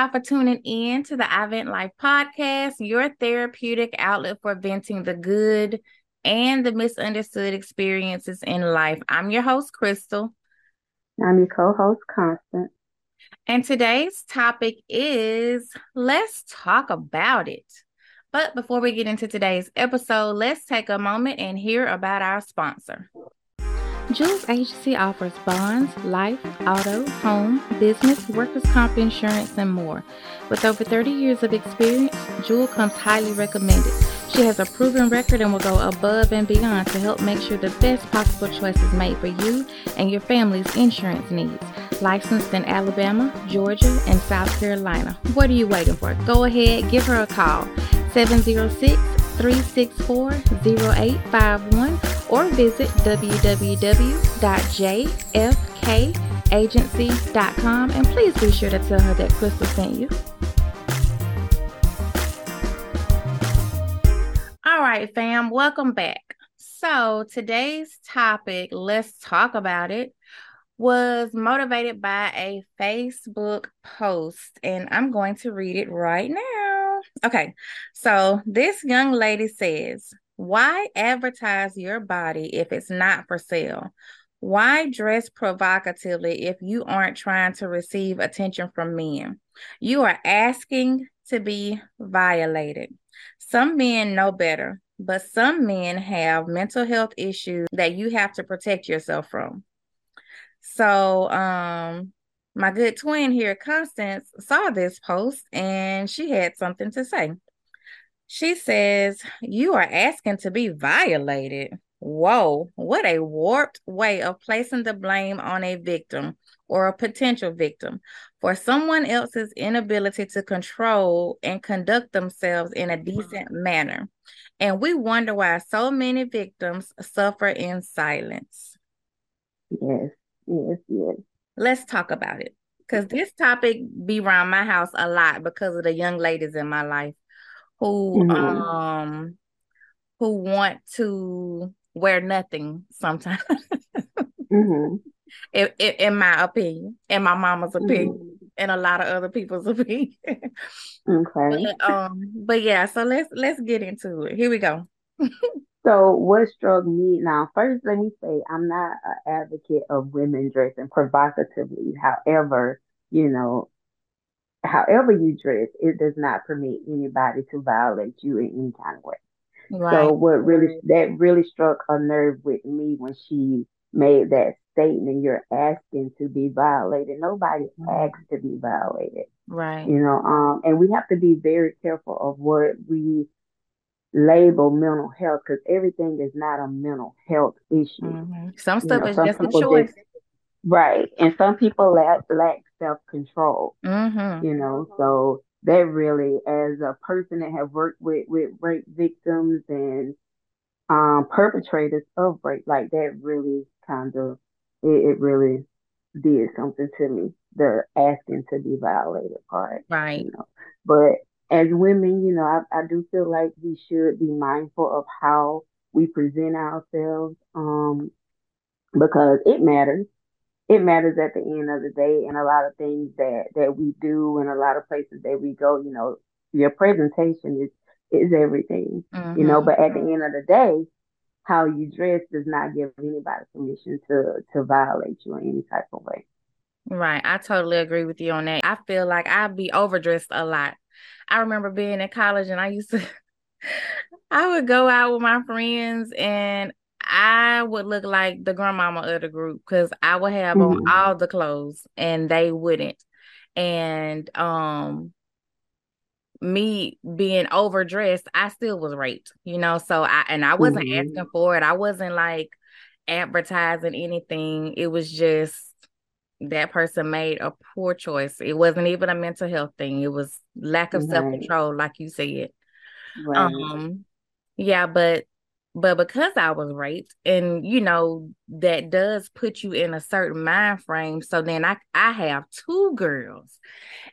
y'all for tuning in to the iVent Life podcast, your therapeutic outlet for venting the good and the misunderstood experiences in life. I'm your host, Crystal. I'm your co host, Constance. And today's topic is let's talk about it. But before we get into today's episode, let's take a moment and hear about our sponsor. Jules Agency offers bonds, life, auto, home, business, workers' comp insurance, and more. With over 30 years of experience, Jewel comes highly recommended. She has a proven record and will go above and beyond to help make sure the best possible choice is made for you and your family's insurance needs. Licensed in Alabama, Georgia, and South Carolina. What are you waiting for? Go ahead, give her a call. 706 364 0851 or visit www.jfkagency.com and please be sure to tell her that Crystal sent you. All right, fam, welcome back. So, today's topic, let's talk about it, was motivated by a Facebook post, and I'm going to read it right now. Okay, so this young lady says, why advertise your body if it's not for sale? Why dress provocatively if you aren't trying to receive attention from men? You are asking to be violated. Some men know better, but some men have mental health issues that you have to protect yourself from. So, um, my good twin here, Constance, saw this post and she had something to say. She says, You are asking to be violated. Whoa, what a warped way of placing the blame on a victim or a potential victim for someone else's inability to control and conduct themselves in a decent manner. And we wonder why so many victims suffer in silence. Yes, yes, yes. Let's talk about it. Because this topic be around my house a lot because of the young ladies in my life who mm-hmm. um who want to wear nothing sometimes. mm-hmm. in, in, in, my opinion, in my mama's opinion, mm-hmm. and a lot of other people's opinion. okay. But, um, but yeah, so let's let's get into it. Here we go. so what struck me now? First, let me say I'm not an advocate of women dressing provocatively. However, you know, however you dress, it does not permit anybody to violate you in any kind of way. Right. So what really that really struck a nerve with me when she made that statement, you're asking to be violated. Nobody mm-hmm. asks to be violated. Right. You know, um, and we have to be very careful of what we label mental health because everything is not a mental health issue. Mm-hmm. Some stuff you know, is just a choice. Just, right. And some people lack lack self control. Mm-hmm. You know, so that really, as a person that have worked with with rape victims and um, perpetrators of rape, like that really kind of it, it really did something to me. The asking to be violated part, right? You know, but as women, you know, I, I do feel like we should be mindful of how we present ourselves, um, because it matters it matters at the end of the day and a lot of things that that we do and a lot of places that we go you know your presentation is is everything mm-hmm. you know mm-hmm. but at the end of the day how you dress does not give anybody permission to to violate you in any type of way right i totally agree with you on that i feel like i'd be overdressed a lot i remember being in college and i used to I would go out with my friends and I would look like the grandmama of the group because I would have mm-hmm. on all the clothes and they wouldn't. And um me being overdressed, I still was raped, you know. So I and I wasn't mm-hmm. asking for it. I wasn't like advertising anything. It was just that person made a poor choice. It wasn't even a mental health thing. It was lack of right. self control, like you said. Right. Um, yeah, but but because I was raped, and you know that does put you in a certain mind frame. So then I I have two girls,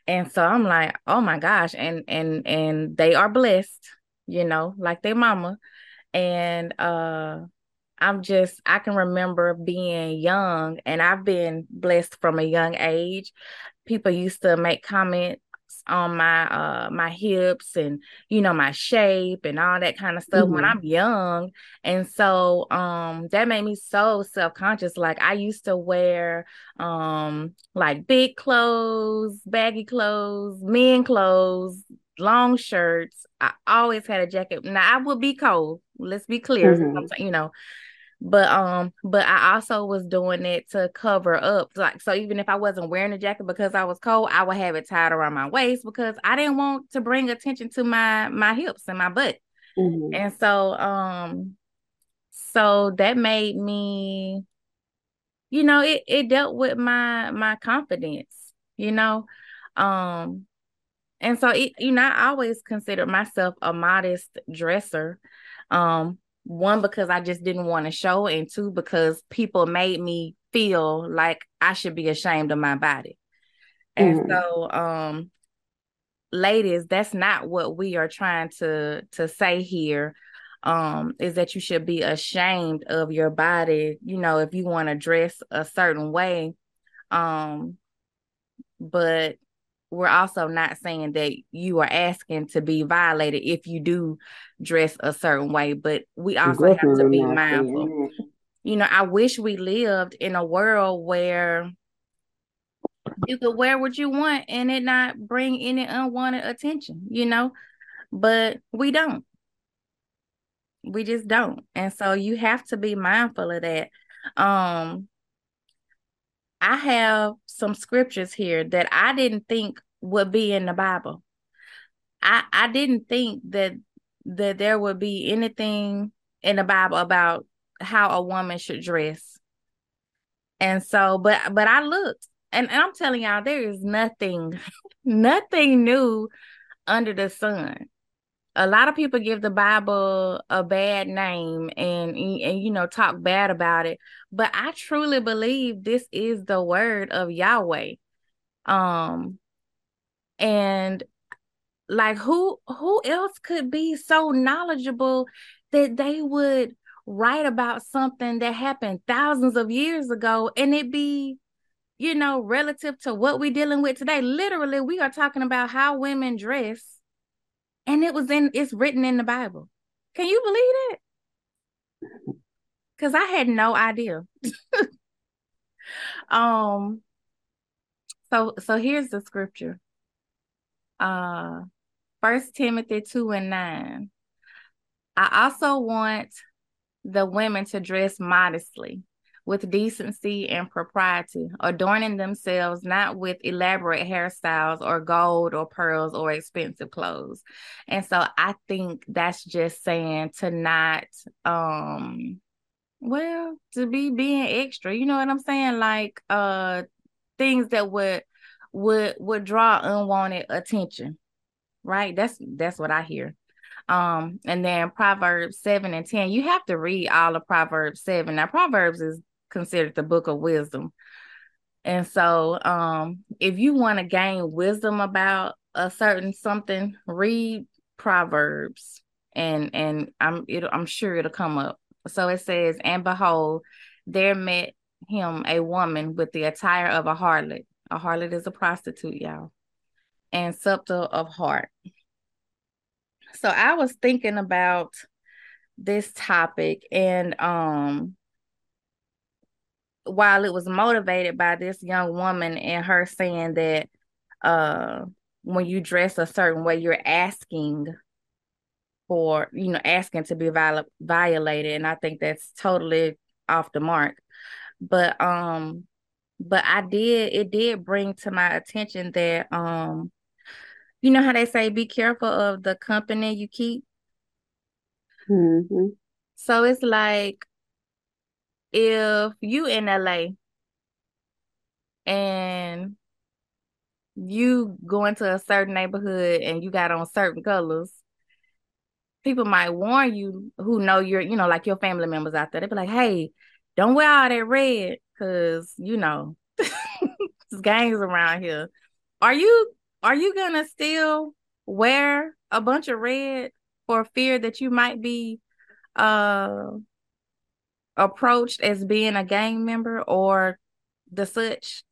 and so I'm like, oh my gosh, and and and they are blessed, you know, like their mama, and uh, I'm just I can remember being young, and I've been blessed from a young age people used to make comments on my uh my hips and you know my shape and all that kind of stuff mm-hmm. when I'm young and so um that made me so self-conscious like I used to wear um like big clothes baggy clothes men clothes long shirts I always had a jacket now I would be cold let's be clear mm-hmm. you know but um but i also was doing it to cover up like so even if i wasn't wearing a jacket because i was cold i would have it tied around my waist because i didn't want to bring attention to my my hips and my butt mm-hmm. and so um so that made me you know it it dealt with my my confidence you know um and so it, you know i always considered myself a modest dresser um one because I just didn't want to show, and two because people made me feel like I should be ashamed of my body. And mm. so um ladies, that's not what we are trying to to say here. Um, is that you should be ashamed of your body, you know, if you want to dress a certain way. Um, but we're also not saying that you are asking to be violated if you do dress a certain way, but we also have to be mindful. You know, I wish we lived in a world where you could wear what you want and it not bring any unwanted attention, you know, but we don't. We just don't. And so you have to be mindful of that. Um, I have some scriptures here that I didn't think would be in the Bible. I I didn't think that that there would be anything in the Bible about how a woman should dress. And so, but but I looked and, and I'm telling y'all, there is nothing, nothing new under the sun. A lot of people give the Bible a bad name and and you know talk bad about it, but I truly believe this is the word of Yahweh. Um and like who who else could be so knowledgeable that they would write about something that happened thousands of years ago and it be you know relative to what we're dealing with today literally we are talking about how women dress and it was in it's written in the bible. Can you believe that? Because i had no idea. Um so so here's the scripture. Uh First Timothy 2 and 9. I also want the women to dress modestly with decency and propriety, adorning themselves not with elaborate hairstyles or gold or pearls or expensive clothes. And so I think that's just saying to not um well, to be being extra, you know what I'm saying? Like uh things that would would would draw unwanted attention right? That's that's what I hear. Um, and then Proverbs 7 and 10, you have to read all of Proverbs 7. Now, Proverbs is considered the book of wisdom. And so, um, if you want to gain wisdom about a certain something, read Proverbs, and and I'm it, I'm sure it'll come up. So it says, and behold, there met him a woman with the attire of a harlot. A harlot is a prostitute, y'all and subtle of heart. So I was thinking about this topic and um while it was motivated by this young woman and her saying that uh when you dress a certain way you're asking for you know asking to be viol- violated and I think that's totally off the mark but um but I did it did bring to my attention that um you know how they say be careful of the company you keep mm-hmm. so it's like if you in la and you go into a certain neighborhood and you got on certain colors people might warn you who know you're you know like your family members out there. They'd be like hey don't wear all that red because you know gangs around here. Are you are you gonna still wear a bunch of red for fear that you might be uh approached as being a gang member or the such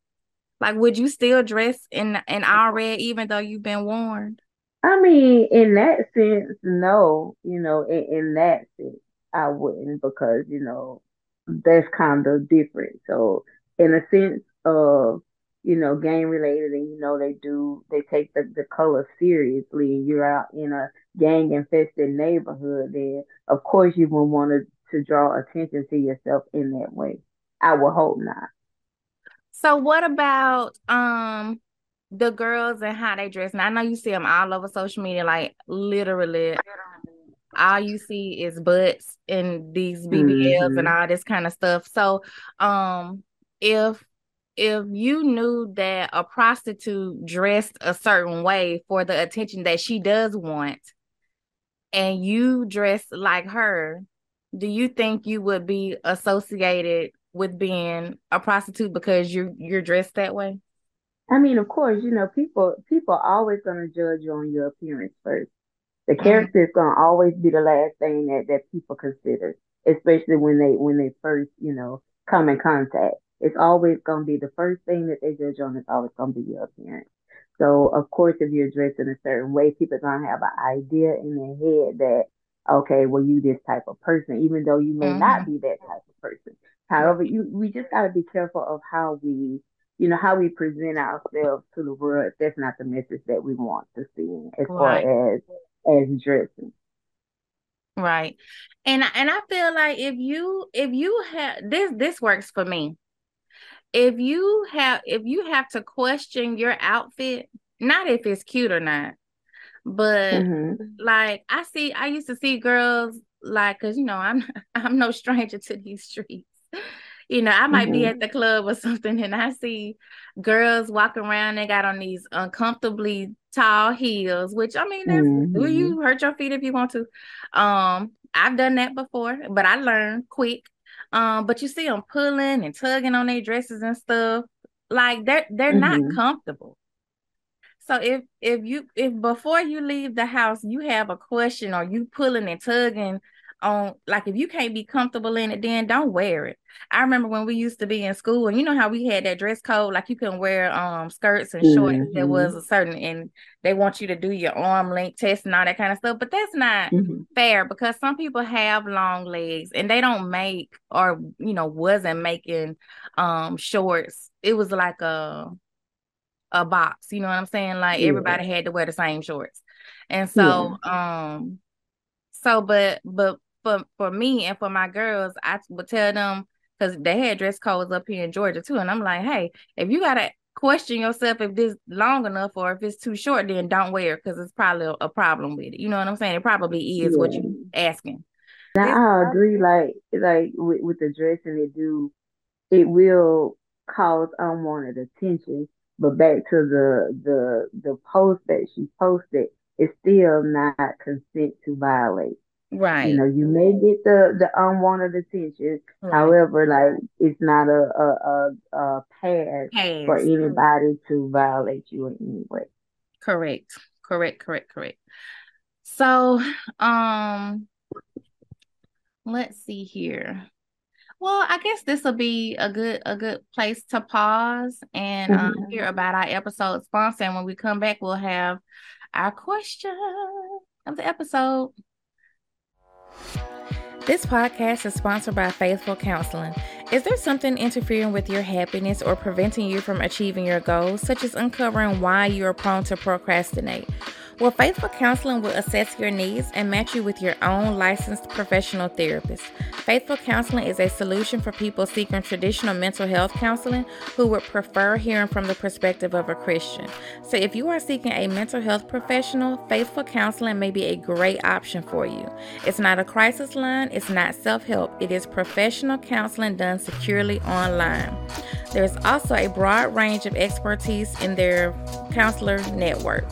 Like, would you still dress in in all red even though you've been warned? I mean, in that sense, no. You know, in, in that sense, I wouldn't because you know that's kind of different. So, in a sense of you know gang related, and you know they do they take the the color seriously, and you're out in a gang infested neighborhood, then of course you would want to to draw attention to yourself in that way. I would hope not. So what about um the girls and how they dress? And I know you see them all over social media, like literally all you see is butts and these BBLs mm-hmm. and all this kind of stuff. So um if if you knew that a prostitute dressed a certain way for the attention that she does want and you dress like her, do you think you would be associated with being a prostitute because you're you're dressed that way? I mean, of course, you know, people people are always gonna judge you on your appearance first. The mm-hmm. character is gonna always be the last thing that, that people consider, especially when they when they first, you know, come in contact. It's always gonna be the first thing that they judge on is always gonna be your appearance. So of course if you're dressed in a certain way, people are gonna have an idea in their head that okay, well you this type of person, even though you may mm-hmm. not be that type of person. However, you we just got to be careful of how we, you know, how we present ourselves to the world. If that's not the message that we want to see as right. far as as dressing. Right, and and I feel like if you if you have this this works for me. If you have if you have to question your outfit, not if it's cute or not, but mm-hmm. like I see, I used to see girls like, cause you know I'm I'm no stranger to these streets you know, I might mm-hmm. be at the club or something and I see girls walking around, they got on these uncomfortably tall heels, which I mean, mm-hmm. will you hurt your feet if you want to? Um, I've done that before, but I learned quick. Um, but you see them pulling and tugging on their dresses and stuff. Like they're they're mm-hmm. not comfortable. So if if you if before you leave the house you have a question or you pulling and tugging on like if you can't be comfortable in it, then don't wear it. I remember when we used to be in school, and you know how we had that dress code, like you couldn't wear um skirts and shorts. Mm-hmm. There was a certain, and they want you to do your arm length test and all that kind of stuff. But that's not mm-hmm. fair because some people have long legs and they don't make or you know wasn't making um shorts. It was like a a box, you know what I'm saying? Like yeah. everybody had to wear the same shorts. And so yeah. um so but but for for me and for my girls, I would tell them because they had dress codes up here in Georgia too, and I'm like, hey, if you gotta question yourself if this long enough or if it's too short, then don't wear it because it's probably a, a, problem with it. You know what I'm saying? It probably is yeah. what you're asking. Now I agree. Like like with, with the dressing, it do it will cause unwanted attention. But back to the the the post that she posted, it's still not consent to violate. Right. You know, you may get the the unwanted attention. Right. However, like it's not a a a, a pass, pass for anybody to violate you in any way. Correct. Correct. Correct. Correct. So, um, let's see here. Well, I guess this will be a good a good place to pause and um, mm-hmm. hear about our episode sponsor. And when we come back, we'll have our question of the episode. This podcast is sponsored by Faithful Counseling. Is there something interfering with your happiness or preventing you from achieving your goals, such as uncovering why you are prone to procrastinate? Well, Faithful Counseling will assess your needs and match you with your own licensed professional therapist. Faithful Counseling is a solution for people seeking traditional mental health counseling who would prefer hearing from the perspective of a Christian. So, if you are seeking a mental health professional, Faithful Counseling may be a great option for you. It's not a crisis line, it's not self help, it is professional counseling done securely online. There's also a broad range of expertise in their counselor network.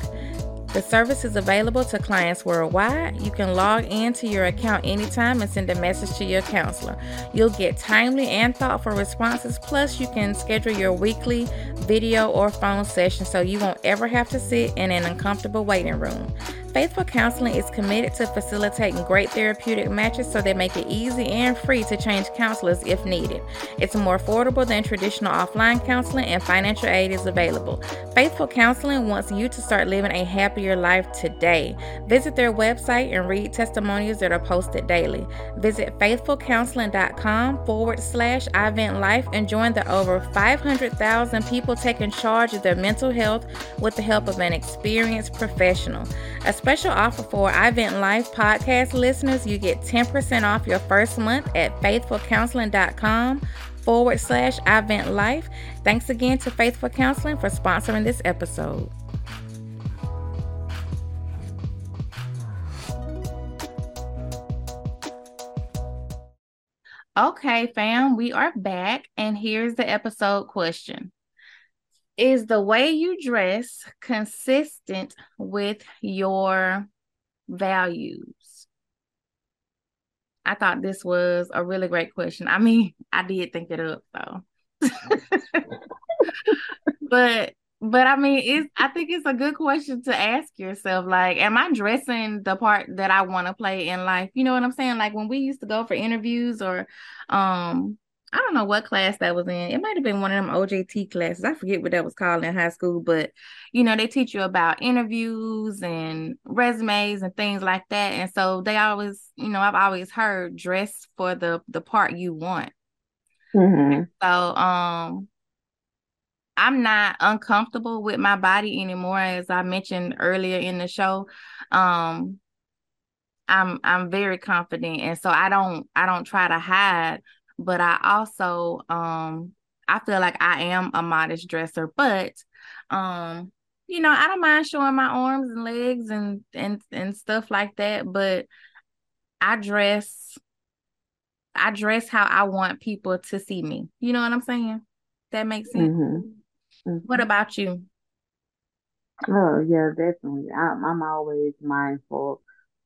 The service is available to clients worldwide. You can log into your account anytime and send a message to your counselor. You'll get timely and thoughtful responses, plus, you can schedule your weekly video or phone session so you won't ever have to sit in an uncomfortable waiting room. Faithful Counseling is committed to facilitating great therapeutic matches so they make it easy and free to change counselors if needed. It's more affordable than traditional offline counseling, and financial aid is available. Faithful Counseling wants you to start living a happier life today. Visit their website and read testimonials that are posted daily. Visit faithfulcounseling.com forward slash iVent Life and join the over 500,000 people taking charge of their mental health with the help of an experienced professional. A special offer for iVent Life podcast listeners you get 10% off your first month at faithfulcounseling.com forward slash iVent Life. Thanks again to Faithful Counseling for sponsoring this episode. Okay, fam, we are back, and here's the episode question Is the way you dress consistent with your values? I thought this was a really great question. I mean, I did think it up though. but but I mean, it's I think it's a good question to ask yourself. Like, am I dressing the part that I want to play in life? You know what I'm saying? Like when we used to go for interviews or um I don't know what class that was in. It might have been one of them OJT classes. I forget what that was called in high school, but you know, they teach you about interviews and resumes and things like that. And so they always, you know, I've always heard dress for the the part you want. Mm-hmm. So um I'm not uncomfortable with my body anymore, as I mentioned earlier in the show. Um, I'm I'm very confident, and so I don't I don't try to hide, but I also um I feel like I am a modest dresser, but um you know I don't mind showing my arms and legs and and and stuff like that, but I dress I dress how I want people to see me. You know what I'm saying? That makes sense. Mm-hmm. Mm-hmm. What about you? Oh yeah, definitely. I'm, I'm always mindful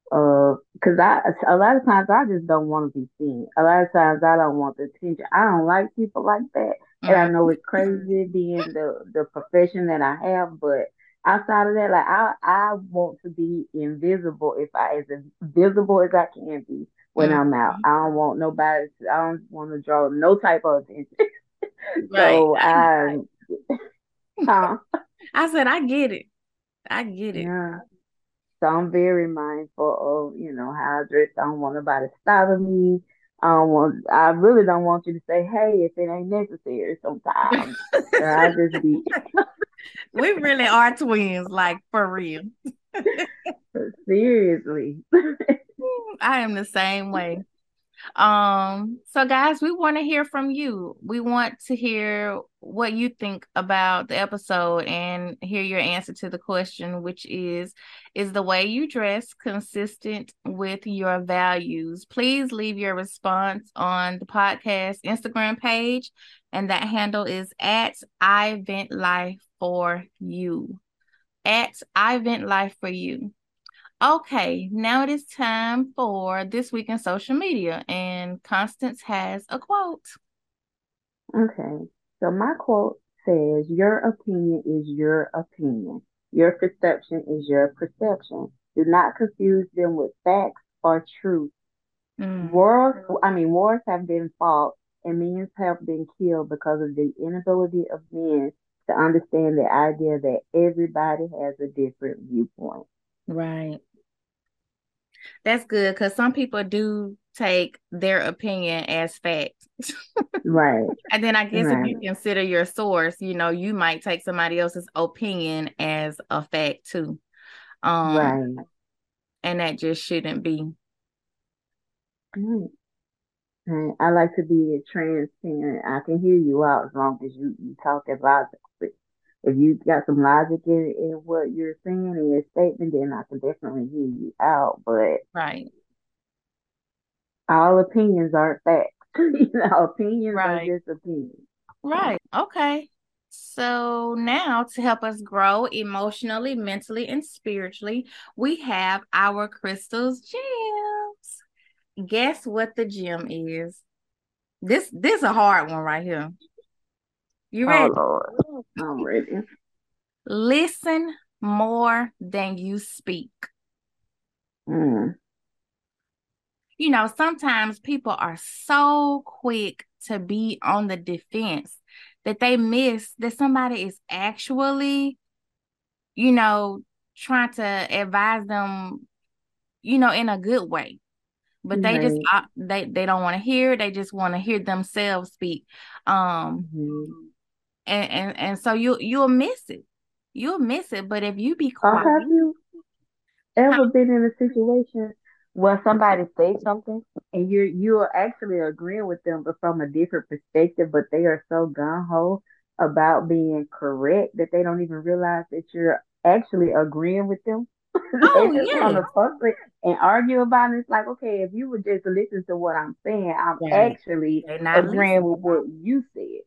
because I a lot of times I just don't want to be seen. A lot of times I don't want the attention. I don't like people like that, and I know it's mm-hmm. crazy being the the profession that I have, but outside of that, like I I want to be invisible if I as visible as I can be when mm-hmm. I'm out. I don't want nobody. To, I don't want to draw no type of attention. right. So I Huh? I said, I get it. I get it. Yeah. So I'm very mindful of, you know, how I dress. I don't want nobody stopping me. I don't want I really don't want you to say, hey, if it ain't necessary sometimes. I just be We really are twins, like for real. Seriously. I am the same way. Um, so guys, we want to hear from you. We want to hear what you think about the episode and hear your answer to the question, which is Is the way you dress consistent with your values? Please leave your response on the podcast Instagram page, and that handle is at iVent Life for you. At iVent Life for you. Okay, now it is time for this week in social media, and Constance has a quote. Okay, so my quote says, Your opinion is your opinion. Your perception is your perception. Do not confuse them with facts or truth. Mm. Wars, I mean, wars have been fought and men have been killed because of the inability of men to understand the idea that everybody has a different viewpoint. Right. That's good because some people do take their opinion as fact. right. And then I guess right. if you consider your source, you know, you might take somebody else's opinion as a fact too. Um, right. And that just shouldn't be. Right. I like to be transparent. I can hear you out as long as you, you talk about if you got some logic in, in what you're saying in your statement, then I can definitely hear you out. But right, all opinions aren't facts. you know, opinions right. are just opinions. Right. Okay. So now to help us grow emotionally, mentally, and spiritually, we have our crystals gems. Guess what the gem is? This this is a hard one right here. You ready? Oh, I'm ready. Listen more than you speak. Mm. You know, sometimes people are so quick to be on the defense that they miss that somebody is actually, you know, trying to advise them, you know, in a good way. But they just uh, they they don't want to hear. They just want to hear themselves speak. Um, mm-hmm. And and and so you you'll miss it. You'll miss it. But if you be quiet, have you ever been in a situation where somebody says something and you're you're actually agreeing with them, but from a different perspective, but they are so gun ho about being correct that they don't even realize that you're actually agreeing with them. Oh, they just yeah. want to fuss it and argue about it. It's like, okay, if you would just listen to what I'm saying, I'm actually agreeing listening. with what you said.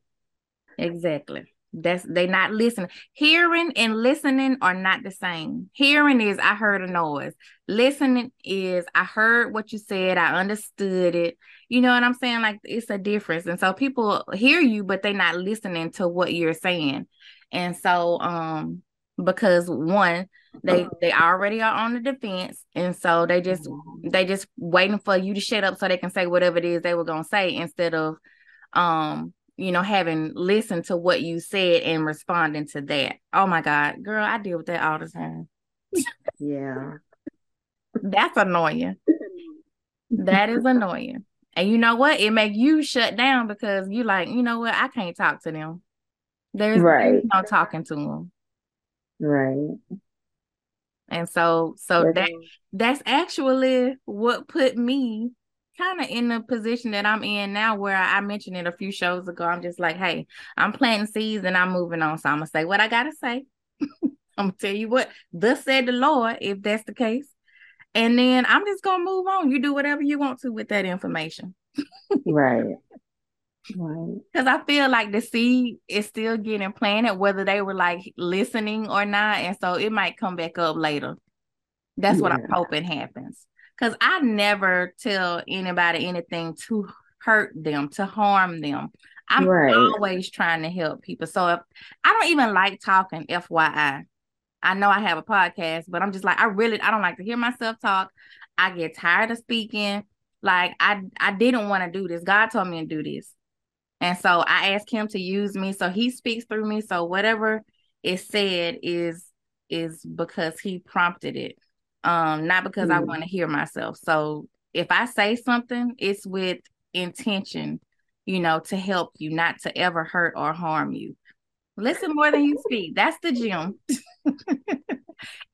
Exactly. That's they not listening. Hearing and listening are not the same. Hearing is I heard a noise. Listening is I heard what you said, I understood it. You know what I'm saying? Like it's a difference. And so people hear you, but they're not listening to what you're saying. And so um because one, they they already are on the defense. And so they just they just waiting for you to shut up so they can say whatever it is they were gonna say instead of um you know, having listened to what you said and responding to that. Oh my God, girl, I deal with that all the time. Yeah. That's annoying. that is annoying. And you know what? It make you shut down because you like, you know what? I can't talk to them. There's, right. no talking to them. Right. And so so that that's actually what put me kind of in the position that I'm in now, where I mentioned it a few shows ago. I'm just like, hey, I'm planting seeds and I'm moving on. So I'm gonna say what I gotta say. I'm gonna tell you what thus said the Lord, if that's the case. And then I'm just gonna move on. You do whatever you want to with that information. right. Right. Because I feel like the seed is still getting planted, whether they were like listening or not. And so it might come back up later. That's yeah. what I'm hoping happens because I never tell anybody anything to hurt them, to harm them. I'm right. always trying to help people. So if I don't even like talking, FYI. I know I have a podcast, but I'm just like, I really I don't like to hear myself talk. I get tired of speaking. Like I I didn't want to do this. God told me to do this. And so I asked him to use me. So he speaks through me. So whatever is said is is because he prompted it um not because mm. i want to hear myself. So if i say something it's with intention you know to help you not to ever hurt or harm you. Listen more than you speak. That's the gym.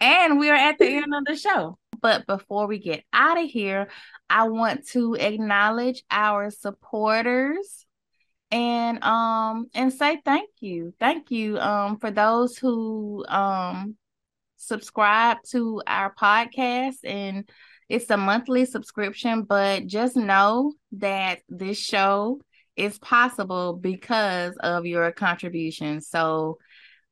And we're at the end of the show. But before we get out of here i want to acknowledge our supporters and um and say thank you. Thank you um for those who um subscribe to our podcast and it's a monthly subscription, but just know that this show is possible because of your contributions. So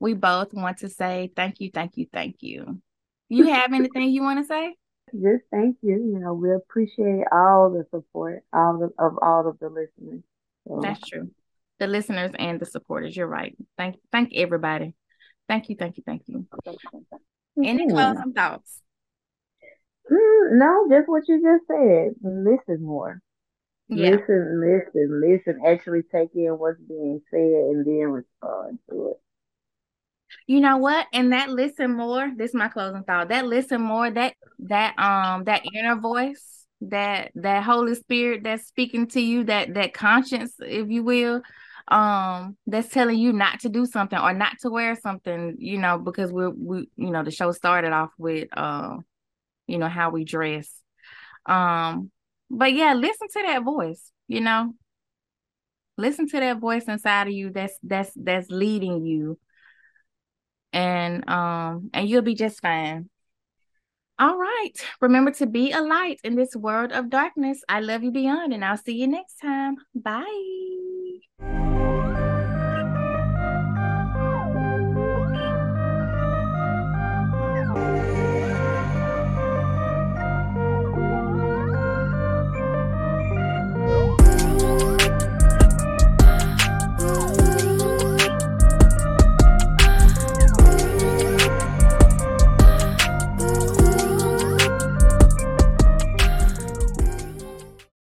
we both want to say thank you, thank you, thank you. You have anything you want to say? Just thank you. You know, we appreciate all the support, all the, of all of the listeners. So. That's true. The listeners and the supporters. You're right. Thank thank everybody. Thank you, thank you, thank you. Any mm-hmm. closing thoughts? Mm, no, just what you just said. Listen more. Yeah. Listen, listen, listen. Actually take in what's being said and then respond to it. You know what? And that listen more, this is my closing thought. That listen more, that that um that inner voice, that that Holy Spirit that's speaking to you, that that conscience, if you will, um that's telling you not to do something or not to wear something you know because we're we you know the show started off with uh you know how we dress. Um but yeah listen to that voice you know? Listen to that voice inside of you that's that's that's leading you. And um and you'll be just fine. All right. Remember to be a light in this world of darkness. I love you beyond and i'll see you next time. Bye